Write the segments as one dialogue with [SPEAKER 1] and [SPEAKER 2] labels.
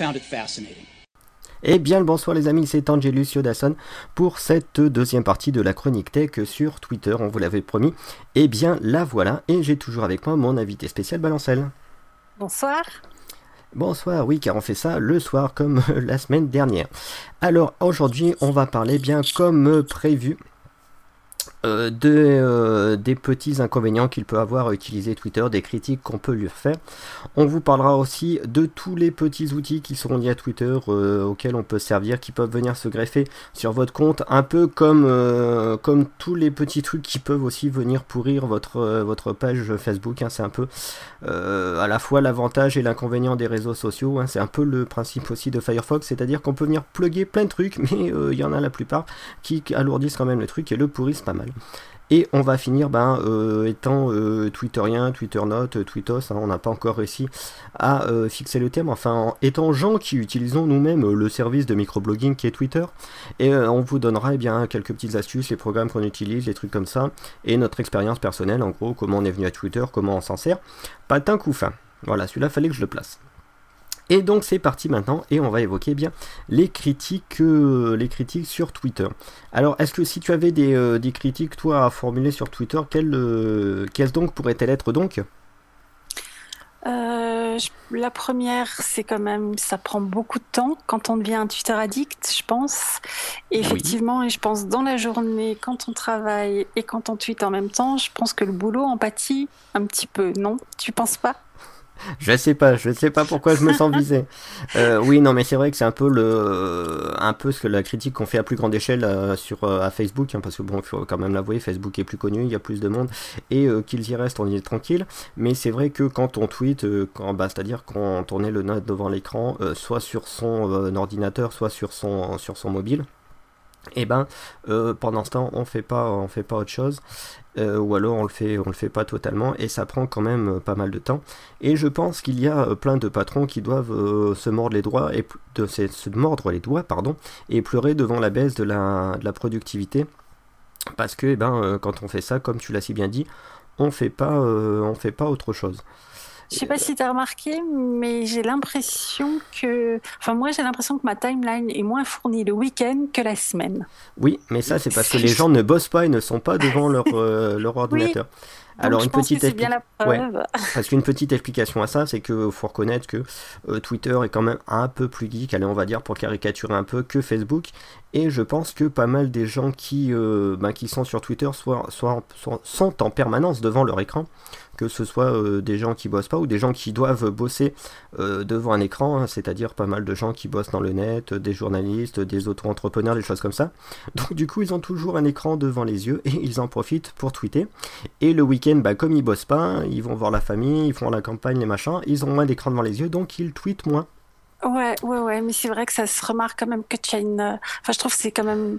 [SPEAKER 1] found it fascinating.
[SPEAKER 2] Eh bien le bonsoir les amis, c'est Angelus Yodasson pour cette deuxième partie de la chronique tech sur Twitter, on vous l'avait promis. Eh bien la voilà, et j'ai toujours avec moi mon invité spécial Balancelle.
[SPEAKER 3] Bonsoir.
[SPEAKER 2] Bonsoir, oui, car on fait ça le soir comme la semaine dernière. Alors aujourd'hui, on va parler bien comme prévu euh, euh, des petits inconvénients qu'il peut avoir à utiliser Twitter, des critiques qu'on peut lui faire. On vous parlera aussi de tous les petits outils qui seront liés à Twitter, euh, auxquels on peut servir, qui peuvent venir se greffer sur votre compte, un peu comme, tous les petits trucs qui peuvent aussi venir pourrir votre, votre page Facebook. Hein. c'est un peu à la fois l'avantage et l'inconvénient des réseaux sociaux. Hein. c'est un peu le principe aussi de Firefox, c'est-à-dire qu'on peut venir plugger plein de trucs, mais il y en a la plupart qui alourdissent quand même le truc et le pourrissent pas mal. Et on va finir ben, euh, étant euh, Twitterien, Twitternote, euh, Twittos, hein, on n'a pas encore réussi à fixer le thème, enfin étant gens qui utilisons nous-mêmes le service de microblogging qui est Twitter, et on vous donnera eh quelques petites astuces, les programmes qu'on utilise, les trucs comme ça, et notre expérience personnelle en gros, comment on est venu à Twitter, comment on s'en sert. Pas d'un coup fin. Voilà, celui-là fallait que je le place. Et donc c'est parti maintenant et on va évoquer bien les critiques, euh, les critiques sur Twitter. Alors est-ce que si tu avais des, euh, critiques toi à formuler sur Twitter, quelles, euh, donc pourraient-elles être donc?
[SPEAKER 3] La première, c'est quand même, ça prend beaucoup de temps quand on devient un Twitter addict, je pense. effectivement, et je pense dans la journée, quand on travaille et quand on tweet en même temps, je pense que le boulot empathie un petit peu, non? Tu penses pas?
[SPEAKER 2] je sais pas, je sais pas pourquoi je me sens visé. Euh, oui, non, mais c'est vrai que c'est un peu le, un peu ce que la critique qu'on fait à plus grande échelle euh, sur euh, à Facebook, hein, parce que bon, faut quand même l'avouer, Facebook est plus connu, il y a plus de monde, et qu'ils y restent, on y est tranquille. Mais c'est vrai que quand on tweet, quand, bah, c'est-à-dire quand on le note devant l'écran, soit sur son ordinateur, soit sur son, sur son mobile et eh ben euh, pendant ce temps on fait pas on fait pas autre chose. Euh, ou alors on le fait on le fait pas totalement. Et ça prend quand même euh, pas mal de temps. Et je pense qu'il y a plein de patrons qui doivent se mordre les doigts et de se mordre les doigts pardon et pleurer devant la baisse de la, productivité. Parce que eh ben quand on fait ça comme tu l'as si bien dit on fait pas on fait pas autre chose
[SPEAKER 3] je sais pas si tu as remarqué, mais j'ai l'impression que. Enfin, moi, j'ai l'impression que ma timeline est moins fournie le week-end que la semaine.
[SPEAKER 2] Oui, mais ça, c'est parce que les gens ne bossent pas et ne sont pas devant leur, euh, leur ordinateur.
[SPEAKER 3] Alors, une petite explication.
[SPEAKER 2] parce qu'une petite explication à ça, c'est qu'il faut reconnaître que euh, Twitter est quand même un peu plus geek, allez, on va dire pour caricaturer un peu, que Facebook. Et je pense que pas mal des gens qui, euh, bah, sont sur Twitter sont en permanence devant leur écran que ce soit euh, des gens qui bossent pas ou des gens qui doivent bosser euh, devant un écran, hein, c'est-à-dire pas mal de gens qui bossent dans le net, des journalistes, des auto-entrepreneurs, des choses comme ça. Donc du coup, ils ont toujours un écran devant les yeux et ils en profitent pour tweeter. Et le week-end, bah, comme ils bossent pas, ils vont voir la famille, ils font la campagne, les machins, ils ont moins d'écran devant les yeux, donc ils tweetent moins.
[SPEAKER 3] Ouais, ouais, ouais, mais c'est vrai que ça se remarque quand même que tu as une. Enfin, je trouve que c'est quand même.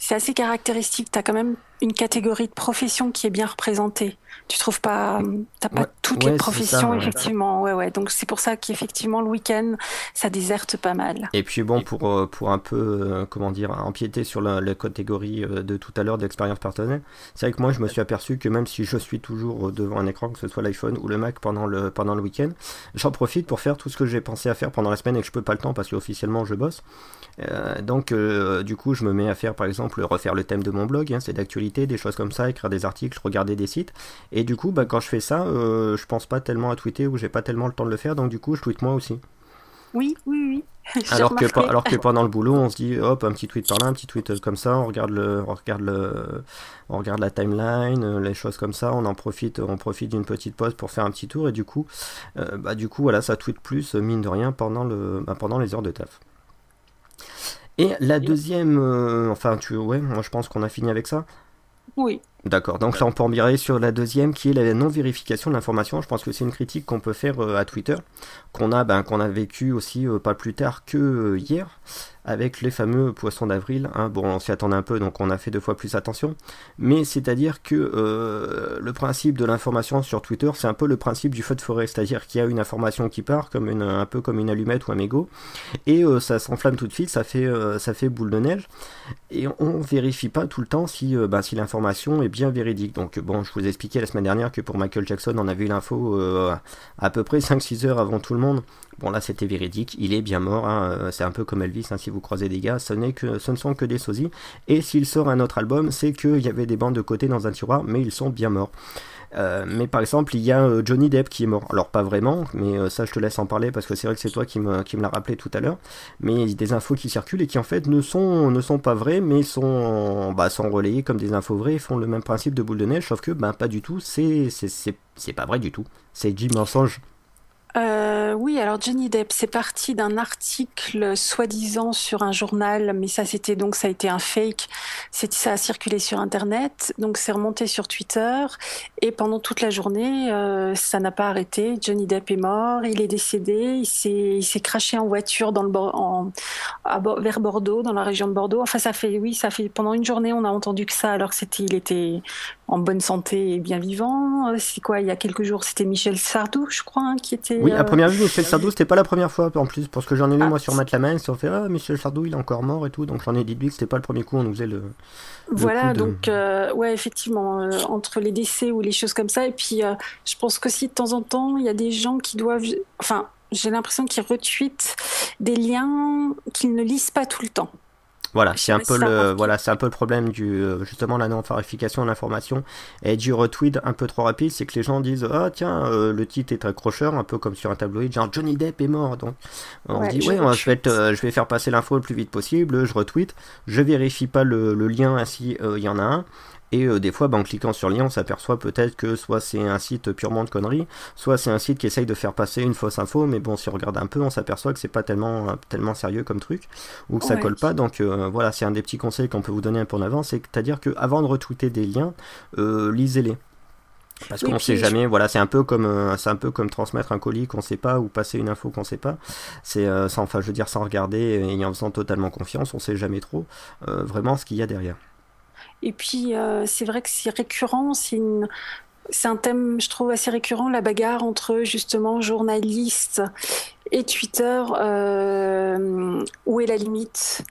[SPEAKER 3] C'est assez caractéristique. Tu as quand même une catégorie de profession qui est bien représentée. Tu trouves pas, t'as pas toutes les professions effectivement. Ouais, ouais. Donc c'est pour ça qu'effectivement le week-end ça déserte pas mal.
[SPEAKER 2] Et puis bon pour euh, pour un peu euh, comment dire empiéter sur la, catégorie euh, de tout à l'heure d'expérience personnelle, c'est vrai que moi je me suis aperçu que même si je suis toujours devant un écran, que ce soit l'iPhone ou le Mac pendant le pendant le week-end, j'en profite pour faire tout ce que j'ai pensé à faire pendant la semaine et que je peux pas le temps parce qu'officiellement je bosse. donc du coup je me mets à faire par exemple refaire le thème de mon blog, hein, c'est d'actualité des choses comme ça, écrire des articles, regarder des sites. Et du coup, bah, quand je fais ça, euh, je pense pas tellement à tweeter ou j'ai pas tellement le temps de le faire, donc du coup, je tweete moi aussi.
[SPEAKER 3] Oui, oui, oui.
[SPEAKER 2] Alors que, alors que pendant le boulot, on se dit hop, un petit tweet par là, un petit tweet comme ça, on regarde le, on regarde le, on regarde la timeline, euh, les choses comme ça, on en profite, on profite d'une petite pause pour faire un petit tour et du coup, euh, bah du coup voilà, ça tweet plus mine de rien pendant le, bah, pendant les heures de taf. Et la deuxième, enfin tu, ouais, moi je pense qu'on a fini avec ça.
[SPEAKER 3] Oui.
[SPEAKER 2] D'accord, donc là on peut en sur la deuxième qui est la non-vérification de l'information. Je pense que c'est une critique qu'on peut faire euh, à Twitter, qu'on a, ben, qu'on a vécu aussi euh, pas plus tard que euh, hier, avec les fameux poissons d'avril. Hein. Bon, on s'y attendait un peu, donc on a fait deux fois plus attention. Mais c'est-à-dire que euh, le principe de l'information sur Twitter, c'est un peu le principe du feu de forêt, c'est-à-dire qu'il y a une information qui part, comme une, un peu comme une allumette ou un mégot, et euh, ça s'enflamme tout de suite, ça fait, euh, ça fait boule de neige, et on vérifie pas tout le temps si, bah, si l'information est bien véridique. Donc bon, je vous ai expliqué la semaine dernière que pour Michael Jackson, on a vu l'info euh, à peu près 5-6 heures avant tout le monde. Bon là c'était véridique, il est bien mort, hein. euh, c'est un peu comme Elvis, hein, si vous croisez des gars, ce, que, ce ne sont que des sosies. Et s'il sort un autre album, c'est qu'il y avait des bandes de côté dans un tiroir, mais ils sont bien morts. Euh, mais par exemple, il y a euh, Johnny Depp qui est mort. Alors pas vraiment, mais euh, ça je te laisse en parler parce que c'est vrai que c'est toi qui me, qui me l'as rappelé tout à l'heure. Mais il y a des infos qui circulent et qui en fait ne sont, ne sont pas vraies, mais sont, bah, sont relayées comme des infos vraies et font le même principe de boule de neige, sauf que bah, pas du tout, c'est, c'est, pas vrai du tout. C'est Jim mensonge
[SPEAKER 3] euh, oui, alors Johnny Depp, c'est parti d'un article soi-disant sur un journal, mais ça c'était donc ça a été un fake. Ça a circulé sur Internet, donc c'est remonté sur Twitter et pendant toute la journée, euh, ça n'a pas arrêté. Johnny Depp est mort, il est décédé, il s'est craché en voiture dans le vers Bordeaux, dans la région de Bordeaux. Enfin, ça fait oui, ça fait pendant une journée, on a entendu que ça, alors c'était il était en bonne santé et bien vivant. C'est quoi Il y a quelques jours, c'était Michel Sardou, je crois, hein, qui était
[SPEAKER 2] oui, à première vue, Michel Sardou, c'était pas la première fois en plus, parce que j'en ai lu ah. moi sur ils ont fait Ah, Michel Sardou, il est encore mort et tout, donc j'en ai dit que c'était pas le premier coup, on nous faisait le.
[SPEAKER 3] voilà, donc, euh, ouais, effectivement, euh, entre les décès ou les choses comme ça, et puis euh, je pense qu'aussi de temps en temps, il y a des gens qui doivent. Enfin, j'ai l'impression qu'ils retweetent des liens qu'ils ne lisent pas tout le temps.
[SPEAKER 2] Voilà, c'est un peu le voilà, c'est un peu le problème du euh, justement la non-vérification de l'information et du retweet un peu trop rapide, c'est que les gens disent ah tiens euh, le titre est accrocheur, un peu comme sur un tabloïd, genre Johnny Depp est mort, donc. On dit ouais je vais euh, je vais faire passer l'info le plus vite possible, je retweet, je vérifie pas le, le lien ainsi il y en a un et euh, des fois, bah, en cliquant sur le lien, on s'aperçoit peut-être que soit c'est un site purement de conneries, soit c'est un site qui essaye de faire passer une fausse info, mais bon, si on regarde un peu, on s'aperçoit que c'est pas tellement, euh, tellement sérieux comme truc, ou que ça colle pas. Donc euh, voilà, c'est un des petits conseils qu'on peut vous donner un peu en avant, c'est-à-dire que avant de retweeter des liens, lisez-les. Parce qu'on ne sait jamais, voilà, c'est un peu comme c'est un peu comme transmettre un colis qu'on sait pas ou passer une info qu'on sait pas. C'est enfin, je veux dire, sans regarder et en faisant totalement confiance, on sait jamais trop vraiment ce qu'il y a derrière.
[SPEAKER 3] Et puis, euh, c'est vrai que c'est récurrent, c'est un thème, je trouve, assez récurrent, la bagarre entre justement journalistes et Twitter. Euh, où est la limite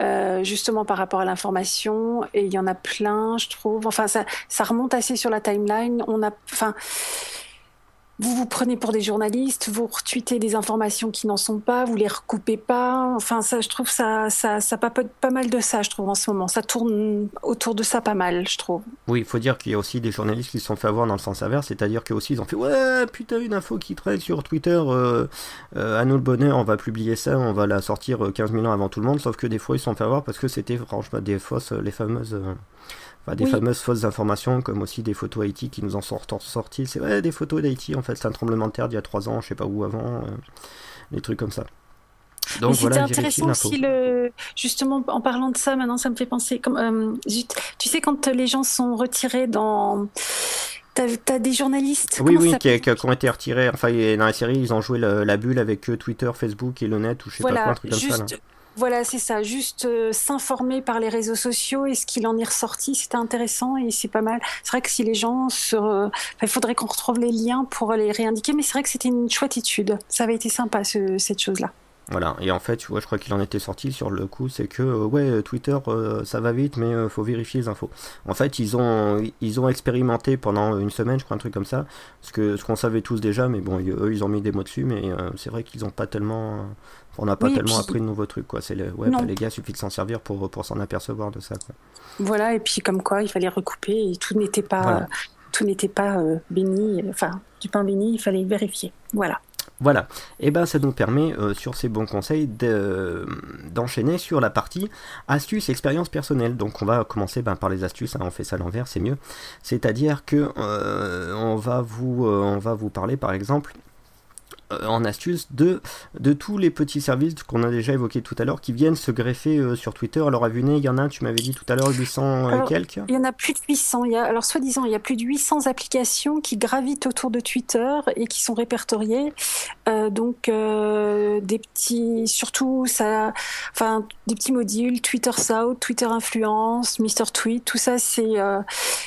[SPEAKER 3] euh, Justement par rapport à l'information? Et il y en a plein, je trouve. Enfin, ça, ça remonte assez sur la timeline. On a, enfin, vous vous prenez pour des journalistes, vous retweetez des informations qui n'en sont pas, vous les recoupez pas. Enfin, ça, je trouve ça, ça, ça papote pas mal de ça, je trouve en ce moment. Ça tourne autour de ça pas mal, je trouve.
[SPEAKER 2] Oui, il faut dire qu'il y a aussi des journalistes qui se sont fait avoir dans le sens inverse, c'est-à-dire aussi ils ont fait ouais putain une info qui traîne sur Twitter, euh, euh, à nous le bonheur, on va publier ça, on va la sortir 15 euh, 000 ans avant tout le monde. Sauf que des fois ils se sont fait avoir parce que c'était franchement des fausses, les fameuses des fameuses fausses informations, comme aussi des photos Haïti qui nous en sont sorties. C'est vrai, des photos d'Haïti, en fait, c'est un tremblement de terre d'il y a 3 ans, je sais pas où avant, euh, des trucs comme ça.
[SPEAKER 3] Donc c'était intéressant aussi le justement en parlant de ça maintenant ça me fait penser comme euh, tu sais quand les gens sont retirés dans T'as as des journalistes
[SPEAKER 2] Oui, oui, qui, qui, ont été retirés. Enfin, dans la série, ils ont joué la bulle avec Twitter, Facebook et le net ou je sais pas quoi, un truc comme ça.
[SPEAKER 3] Voilà, c'est ça. Juste euh, s'informer par les réseaux sociaux et ce qu'il en est ressorti, c'était intéressant et c'est pas mal. C'est vrai que si les gens se, il faudrait qu'on retrouve les liens pour les réindiquer, mais c'est vrai que c'était une chouette étude. Ça avait été sympa cette chose-là.
[SPEAKER 2] Voilà, et en fait, tu vois, je crois qu'il en était sorti sur le coup, c'est que, euh, ouais, Twitter, euh, ça va vite, mais il faut vérifier les infos. En fait, ils ont, ils ont expérimenté pendant une semaine, je crois, un truc comme ça, ce que ce qu'on savait tous déjà, mais bon, eux, ils ont mis des mots dessus, mais c'est vrai qu'ils n'ont pas tellement on n'a pas tellement appris de nouveaux trucs, quoi. C'est le, ouais, bah, les gars, suffit de s'en servir pour, pour s'en apercevoir de ça,
[SPEAKER 3] Voilà, et puis comme quoi, il fallait recouper et tout n'était pas, tout n'était pas euh, béni, enfin, du pain béni, il fallait vérifier. Voilà.
[SPEAKER 2] Voilà, et ben ça nous permet euh, sur ces bons conseils d'enchaîner sur la partie astuces, expérience personnelle. Donc on va commencer ben, par les astuces, hein, on fait ça à l'envers, c'est mieux. C'est-à-dire que euh, on va vous on va vous parler par exemple euh, en astuce de, de tous les petits services qu'on a déjà évoqués tout à l'heure qui viennent se greffer euh, sur Twitter. Alors à il y en a, tu m'avais dit tout à l'heure, 800 et quelques
[SPEAKER 3] Il y en a plus de 800. Il y a, alors soi-disant, il y a plus de 800 applications qui gravitent autour de Twitter et qui sont répertoriées. Euh, donc des petits, surtout ça, enfin des petits modules, Twitter South, Twitter Influence, Mr Tweet, tout ça, c'est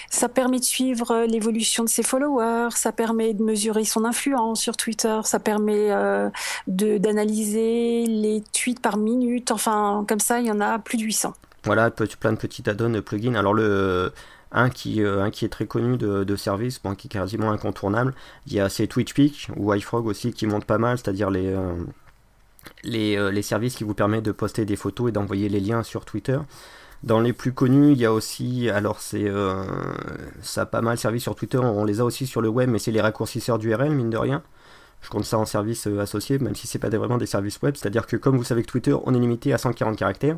[SPEAKER 3] ça permet de suivre l'évolution de ses followers, ça permet de mesurer son influence sur Twitter, ça permet permet euh, d'analyser les tweets par minute. Enfin, comme ça, il y en a plus de 800.
[SPEAKER 2] Voilà, plein de petits add-ons, plugins. Alors le Un qui, un qui est très connu de, service, bon, qui est quasiment incontournable. Il y a c'est TwitchPeak ou iFrog aussi qui monte pas mal, c'est-à-dire les, les, les, services qui vous permettent de poster des photos et d'envoyer les liens sur Twitter. Dans les plus connus, il y a aussi, alors c'est, euh, ça a pas mal servi sur Twitter, on les a aussi sur le web, mais c'est les raccourcisseurs d'URL, mine de rien. Je compte ça en service euh, associé, même si c'est pas vraiment des services web. C'est-à-dire que comme vous savez que Twitter, on est limité à 140 caractères.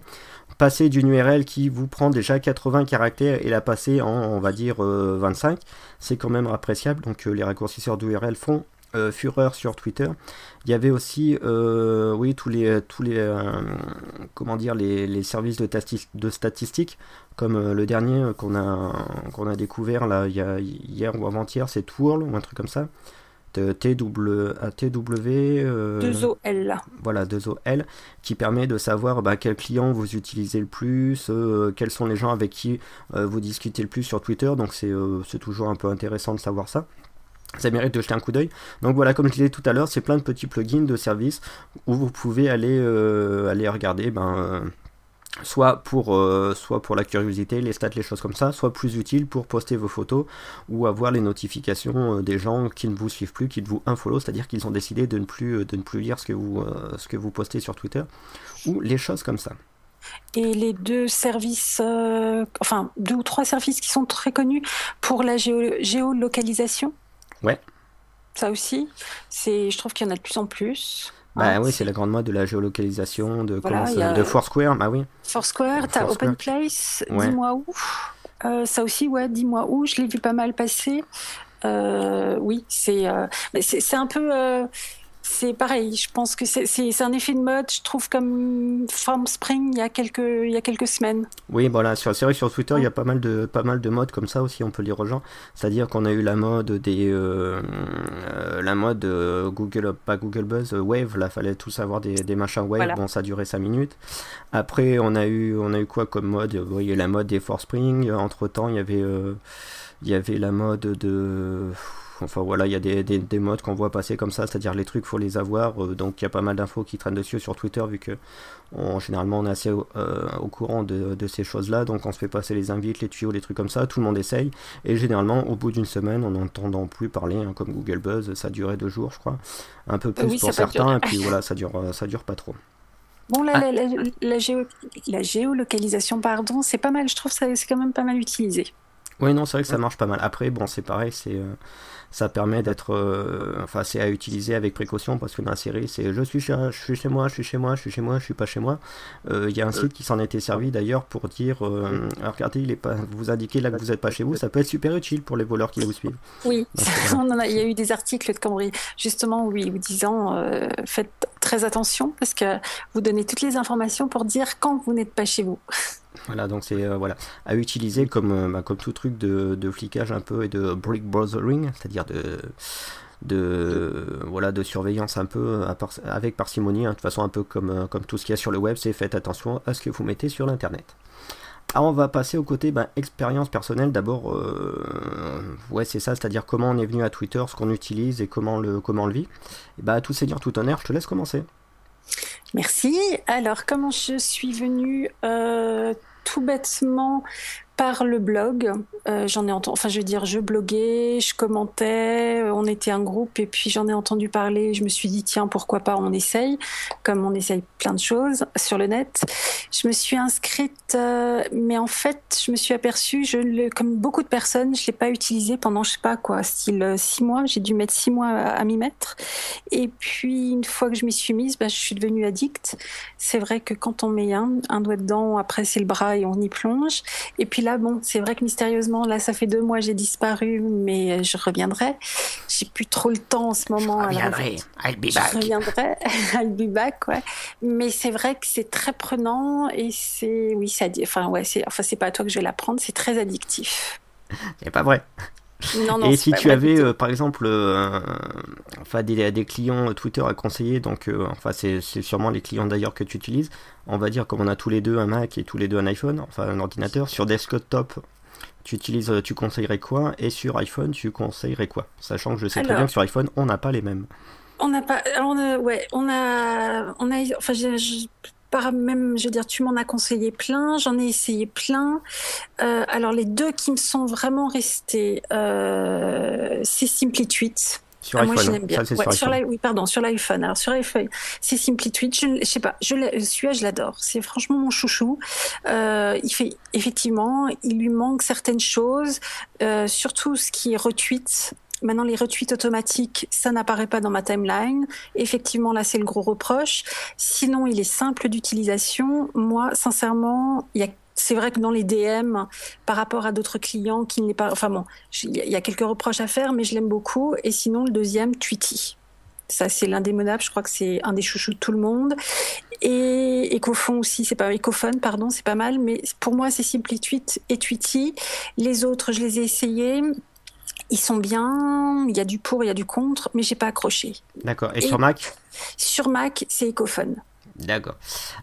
[SPEAKER 2] Passer d'une URL qui vous prend déjà 80 caractères et la passer en, on va dire, 25, euh, c'est quand même appréciable. Donc les raccourcisseurs d'URL font euh, fureur sur Twitter. Il y avait aussi, euh, oui, tous les, tous les, euh, comment dire, les, services de, de, statistiques, comme le dernier qu'on a, a découvert là, hier ou avant-hier, c'est Twirl ou un truc comme ça. TW, TW
[SPEAKER 3] 2OL.
[SPEAKER 2] Voilà, 2OL, qui permet de savoir bah, quels clients vous utilisez le plus, quels sont les gens avec qui vous discutez le plus sur Twitter. Donc c'est toujours un peu intéressant de savoir ça ça mérite de jeter un coup d'œil. Donc voilà, comme je disais tout à l'heure, c'est plein de petits plugins de services où vous pouvez aller, euh, aller regarder, ben, euh, soit, pour, euh, soit pour la curiosité, les stats, les choses comme ça, soit plus utile pour poster vos photos ou avoir les notifications des gens qui ne vous suivent plus, qui ne vous unfollow, c'est-à-dire qu'ils ont décidé de ne plus, de ne plus lire ce que, vous, ce que vous postez sur Twitter, ou les choses comme ça.
[SPEAKER 3] Et les deux services, enfin deux ou trois services qui sont très connus pour la géolocalisation?
[SPEAKER 2] Ouais.
[SPEAKER 3] Ça aussi, c'est, je trouve qu'il y en a de plus en plus.
[SPEAKER 2] Bah hein. oui, c'est la grande mode de la géolocalisation, de, de Foursquare, bah oui.
[SPEAKER 3] Foursquare, t'as Open Place, dis-moi où. Euh, ça aussi, ouais, dis-moi où, je l'ai vu pas mal passer. Euh, oui, c'est, euh, c'est, un peu c'est pareil. Je pense que c'est un effet de mode. Je trouve comme Farm Spring il y a quelques, il y a quelques semaines.
[SPEAKER 2] Oui, voilà. C'est vrai que sur Twitter, il y a pas mal de, pas mal de modes comme ça aussi. On peut lire aux gens. C'est-à-dire qu'on a eu la mode des, euh, euh, la mode Google, pas Google Buzz, Wave. Là, fallait tous avoir des, des machins Wave. Bon, ça durait 5 minutes. Après, on a eu, on a eu quoi comme mode? Vous voyez la mode des Force Spring. Entre temps, il y avait, euh, il y avait la mode de Enfin voilà, il y a des, des, modes qu'on voit passer comme ça, c'est-à-dire les trucs, faut les avoir. Euh, donc il y a pas mal d'infos qui traînent dessus sur Twitter, vu que on, généralement on est assez euh, au courant de, de ces choses-là. Donc on se fait passer les invites, les tuyaux, les trucs comme ça. Tout le monde essaye. Et généralement, au bout d'une semaine, on n'entendant plus parler, hein, comme Google Buzz, ça durait deux jours, je crois. Un peu plus pour certains, et puis voilà, ça dure, euh, ça dure pas trop.
[SPEAKER 3] Bon, la, ah. la, la, la, géolocalisation, pardon, c'est pas mal, je trouve ça c'est quand même pas mal utilisé.
[SPEAKER 2] Oui, non, c'est vrai que ça marche pas mal. Après, bon, c'est pareil, c'est ça permet d'être, euh, enfin c'est à utiliser avec précaution parce que dans la série c'est je suis chez, je suis chez moi, je suis chez moi, je suis chez moi, je suis pas chez moi. Euh, il y a un site qui s'en était servi d'ailleurs pour dire, euh, regardez, il est pas, vous indiquez là que vous n'êtes pas chez vous, ça peut être super utile pour les voleurs qui vous suivent.
[SPEAKER 3] Oui, il y a eu des articles de Cambry justement oui, vous disant faites très attention parce que vous donnez toutes les informations pour dire quand vous n'êtes pas chez vous.
[SPEAKER 2] Voilà, donc c'est euh, voilà, à utiliser comme, euh, bah, comme tout truc de, de, flicage un peu et de brick brothering, c'est-à-dire de, de, voilà, de surveillance un peu euh, avec parcimonie, hein, de toute façon un peu comme, comme tout ce qu'il y a sur le web, c'est faites attention à ce que vous mettez sur l'internet. Alors on va passer au côté bah, expérience personnelle. D'abord, ouais c'est ça, c'est-à-dire comment on est venu à Twitter, ce qu'on utilise et comment le, comment on le vit. Et bah tout seigneur, tout honneur, je te laisse commencer.
[SPEAKER 3] Merci. Alors, comment je suis venue euh, tout bêtement par le blog. Euh, j'en ai entendu, enfin je veux dire, je bloguais, je commentais, euh, on était un groupe et puis j'en ai entendu parler. Je me suis dit tiens pourquoi pas on essaye, comme on essaye plein de choses sur le net. Je me suis inscrite, mais en fait je me suis aperçue, je comme beaucoup de personnes, je l'ai pas utilisé pendant je sais pas quoi, style six mois. J'ai dû mettre six mois à, m'y mettre. Et puis une fois que je m'y suis mise, bah, je suis devenue addict. C'est vrai que quand on met un, un doigt dedans, après c'est le bras et on y plonge. Et puis là, bon, c'est vrai que mystérieusement, là, ça fait deux mois, j'ai disparu, mais je reviendrai. J'ai plus trop le temps en ce moment.
[SPEAKER 2] Je reviendrai. I'll be back.
[SPEAKER 3] Je reviendrai. I'll be back, ouais. Mais c'est vrai que c'est très prenant et c'est, oui, ça dit, enfin, ouais, c'est, enfin, c'est pas à toi que je vais l'apprendre, c'est très addictif.
[SPEAKER 2] C'est pas vrai. Et si tu avais, euh, par exemple, euh, enfin, des, des, clients Twitter à conseiller, donc, euh, enfin, c'est sûrement les clients d'ailleurs que tu utilises, on va dire comme on a tous les deux un Mac et tous les deux un iPhone, enfin un ordinateur, sur desktop, tu utilises, tu conseillerais quoi? Et sur iPhone, tu conseillerais quoi? Sachant que je sais très bien que sur iPhone, on n'a pas les mêmes.
[SPEAKER 3] On n'a pas, on ouais, on a, on a, enfin, par même, je veux dire, tu m'en as conseillé plein, j'en ai essayé plein. Euh, alors les deux qui me sont vraiment restés, euh, c'est Simply Tweet.
[SPEAKER 2] Sur ah. Moi, je
[SPEAKER 3] l'aime bien.
[SPEAKER 2] sur,
[SPEAKER 3] sur oui, pardon, sur l'iPhone. Alors sur iPhone, c'est Simply Tweet. Je, je sais pas, je celui-là, je l'adore. C'est franchement mon chouchou. Euh, il fait effectivement, il lui manque certaines choses, euh, surtout ce qui est retweet. Maintenant, les retweets automatiques, ça n'apparaît pas dans ma timeline. Effectivement, là, c'est le gros reproche. Sinon, il est simple d'utilisation. Moi, sincèrement, c'est vrai que dans les DM, par rapport à d'autres clients, qui n'est pas, enfin bon, il y a quelques reproches à faire, mais je l'aime beaucoup. Et sinon, le deuxième, Tweety. Ça, c'est l'indémodable. Je crois que c'est un des chouchous de tout le monde. Et Ecofon aussi, c'est pas pardon, c'est pas mal. Mais pour moi, c'est Simply Tweet et Tweety. Les autres, je les ai essayés. Ils sont bien. Il y a du pour, il y a du contre, mais j'ai pas accroché.
[SPEAKER 2] D'accord. Et, sur Mac?
[SPEAKER 3] Sur Mac, c'est Ecophone.
[SPEAKER 2] D'accord.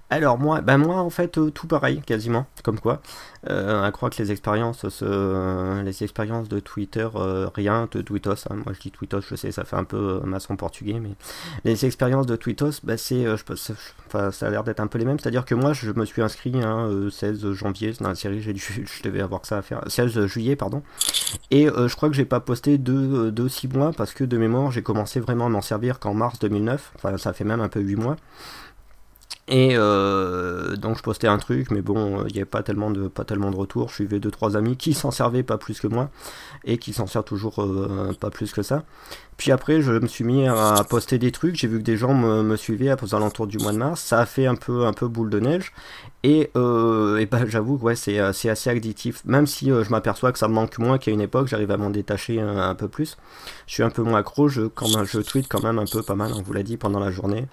[SPEAKER 2] Alors moi, ben moi en fait euh, tout pareil quasiment, comme quoi. Euh, à croire que les expériences, les expériences de Twitter, euh, rien de Twitos. Hein. moi je dis Twitos, je sais, ça fait un peu maçon portugais, mais les expériences de Twitos, bah, c'est, je, ça a l'air d'être un peu les mêmes. C'est-à-dire que moi je me suis inscrit le 16 janvier dans la série, j'ai dû, je devais avoir ça à faire, 16 juillet pardon. Et je crois que j'ai pas posté 2 deux, 6 mois parce que de mémoire j'ai commencé vraiment à m'en servir qu'en mars 2009. Enfin ça fait même un peu 8 mois. Et euh, donc je postais un truc, mais bon, il n'y avait pas tellement de pas tellement de retours. Je suivais deux trois amis qui s'en servaient pas plus que moi et qui s'en servent toujours euh, pas plus que ça. Puis après, je me suis mis à poster des trucs. J'ai vu que des gens me, suivaient aux alentours du mois de mars. Ça a fait un peu un peu boule de neige. Et, euh, et bah, j'avoue que ouais, c'est, assez addictif. Même si je m'aperçois que ça me manque moins qu'à une époque, j'arrive à m'en détacher un, peu plus. Je suis un peu moins accro. Je, quand je tweet quand même un peu pas mal, on vous l'a dit, pendant la journée.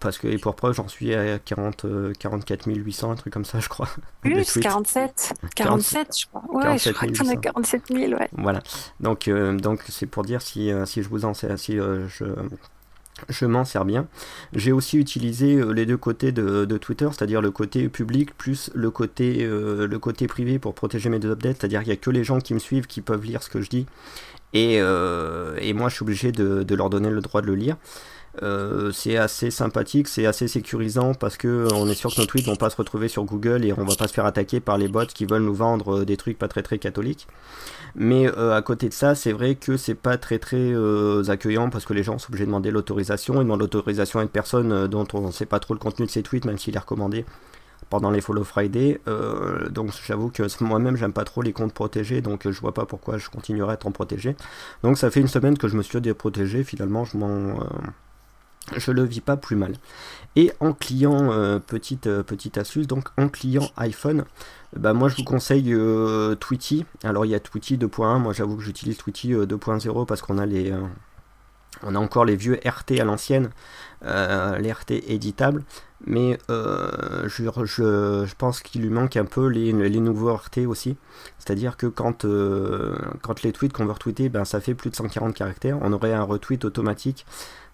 [SPEAKER 2] parce que, et pour preuve, j'en suis à 40, 44 800, un truc comme ça, je crois.
[SPEAKER 3] Plus, 47. 47, je crois. Ouais, 47 je crois qu'on a 47 000, ouais.
[SPEAKER 2] Voilà. Donc, donc c'est pour dire si si je vous en sers, si euh, je, je m'en sers bien. J'ai aussi utilisé euh, les deux côtés de, Twitter, c'est-à-dire le côté public plus le côté, euh, le côté privé pour protéger mes deux updates, c'est-à-dire qu'il n'y a que les gens qui me suivent qui peuvent lire ce que je dis, et, et moi je suis obligé de, de, leur donner le droit de le lire. Euh, c'est assez sympathique, c'est assez sécurisant parce que on est sûr que nos tweets vont pas se retrouver sur Google et on va pas se faire attaquer par les bots qui veulent nous vendre euh, des trucs pas très très catholiques. Mais euh, à côté de ça, c'est vrai que c'est pas très très accueillant parce que les gens sont obligés de demander l'autorisation. Ils demandent l'autorisation à une personne dont on ne sait pas trop le contenu de ses tweets, même s'il est recommandé pendant les Follow Friday. donc j'avoue que moi-même j'aime pas trop les comptes protégés, donc je vois pas pourquoi je continuerai à être en protégé. Donc ça fait une semaine que je me suis déprotégé, finalement je m'en je le vis pas plus mal. Et en client, euh, petite, euh, petite astuce, donc en client iPhone, bah moi je vous conseille euh. Alors il y a Tweety 2.1, moi j'avoue que j'utilise Tweety 2.0 parce qu'on a les on a encore les vieux RT à l'ancienne, les RT éditables, mais je, je, pense qu'il lui manque un peu les, les nouveaux RT aussi. C'est-à-dire que quand, quand les tweets qu'on veut retweeter, ben, ça fait plus de 140 caractères, on aurait un retweet automatique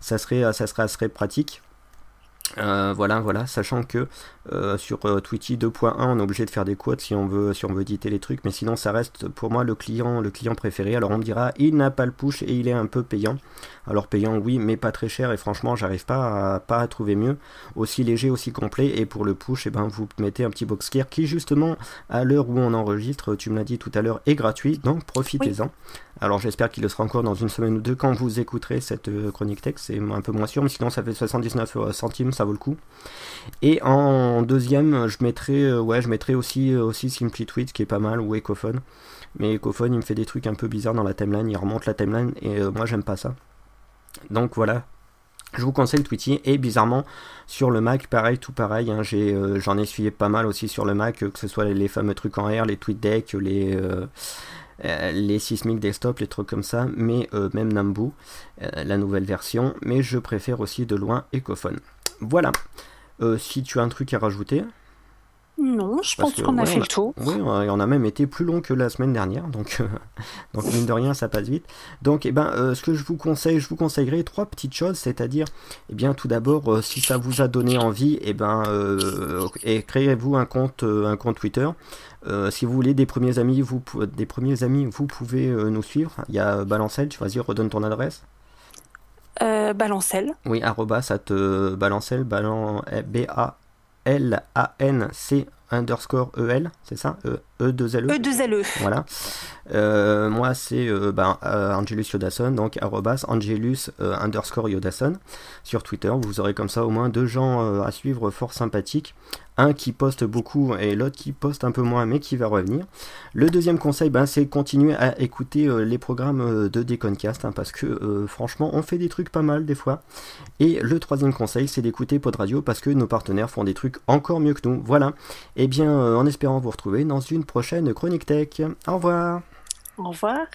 [SPEAKER 2] ça serait, ça serait assez pratique. Euh, voilà, voilà, sachant que euh, sur euh, Tweety 2.1, on est obligé de faire des quotes si on veut, si on veut éditer les trucs, mais sinon ça reste pour moi le client, le client préféré. Alors on me dira, il n'a pas le push et il est un peu payant. Alors payant, oui, mais pas très cher et franchement, j'arrive pas à, pas trouver mieux. Aussi léger, aussi complet. Et pour le push, et eh ben vous mettez un petit box clear qui justement à l'heure où on enregistre, tu me l'as dit tout à l'heure, est gratuit, donc profitez-en. Alors j'espère qu'il le sera encore dans une semaine ou deux quand vous écouterez cette chronique texte, c'est un peu moins sûr, mais sinon ça fait 79 centimes, ça vaut le coup. Et en deuxième, je mettrai, euh, ouais, je mettrai aussi, euh, aussi Simply Tweet qui est pas mal ou Ecophone. Mais Ecophone, il me fait des trucs un peu bizarres dans la timeline, il remonte la timeline et euh, moi j'aime pas ça. Donc voilà, je vous conseille Tweety et bizarrement sur le Mac, pareil, tout pareil. Hein, j'en ai, suivi pas mal aussi sur le Mac, que ce soit les, fameux trucs en R, les TweetDeck, les les Sismic Desktop, les trucs comme ça, mais même Nambu, la nouvelle version. Mais je préfère aussi de loin Ecophone. Voilà. Euh, si tu as un truc à rajouter.
[SPEAKER 3] Non, je pense qu'on a fait le tour.
[SPEAKER 2] Oui, on a même été plus long que la semaine dernière, donc, euh, donc mine de rien, ça passe vite. Donc, eh ben, euh, ce que je vous conseille, je vous conseillerais trois petites choses, c'est-à-dire, eh bien, tout d'abord, si ça vous a donné envie, eh ben, créez-vous un compte, un compte Twitter. si vous voulez des premiers amis, vous, des premiers amis, vous pouvez nous suivre. Il y a Balancel, tu vas-y, redonne ton adresse.
[SPEAKER 3] Euh, Balancel.
[SPEAKER 2] Oui, arroba, ça te Balancel, balan, B-A. L-A-N-C underscore E-L, c'est ça E, E2-L-E
[SPEAKER 3] E2LE.
[SPEAKER 2] Voilà. Euh, moi, c'est euh, ben, euh, Angelus Yodason, donc arrobas Angelus underscore Yodason sur Twitter. Vous aurez comme ça au moins deux gens à suivre fort sympathiques. Un qui poste beaucoup et l'autre qui poste un peu moins, mais qui va revenir. Le deuxième conseil, ben, c'est continuer à écouter euh, les programmes euh, de Deconcast, hein, parce que euh, franchement, on fait des trucs pas mal des fois. Et le troisième conseil, c'est d'écouter Pod Radio, parce que nos partenaires font des trucs encore mieux que nous. Voilà. Et bien, euh, en espérant vous retrouver dans une prochaine Chronique Tech. Au revoir
[SPEAKER 3] Au revoir.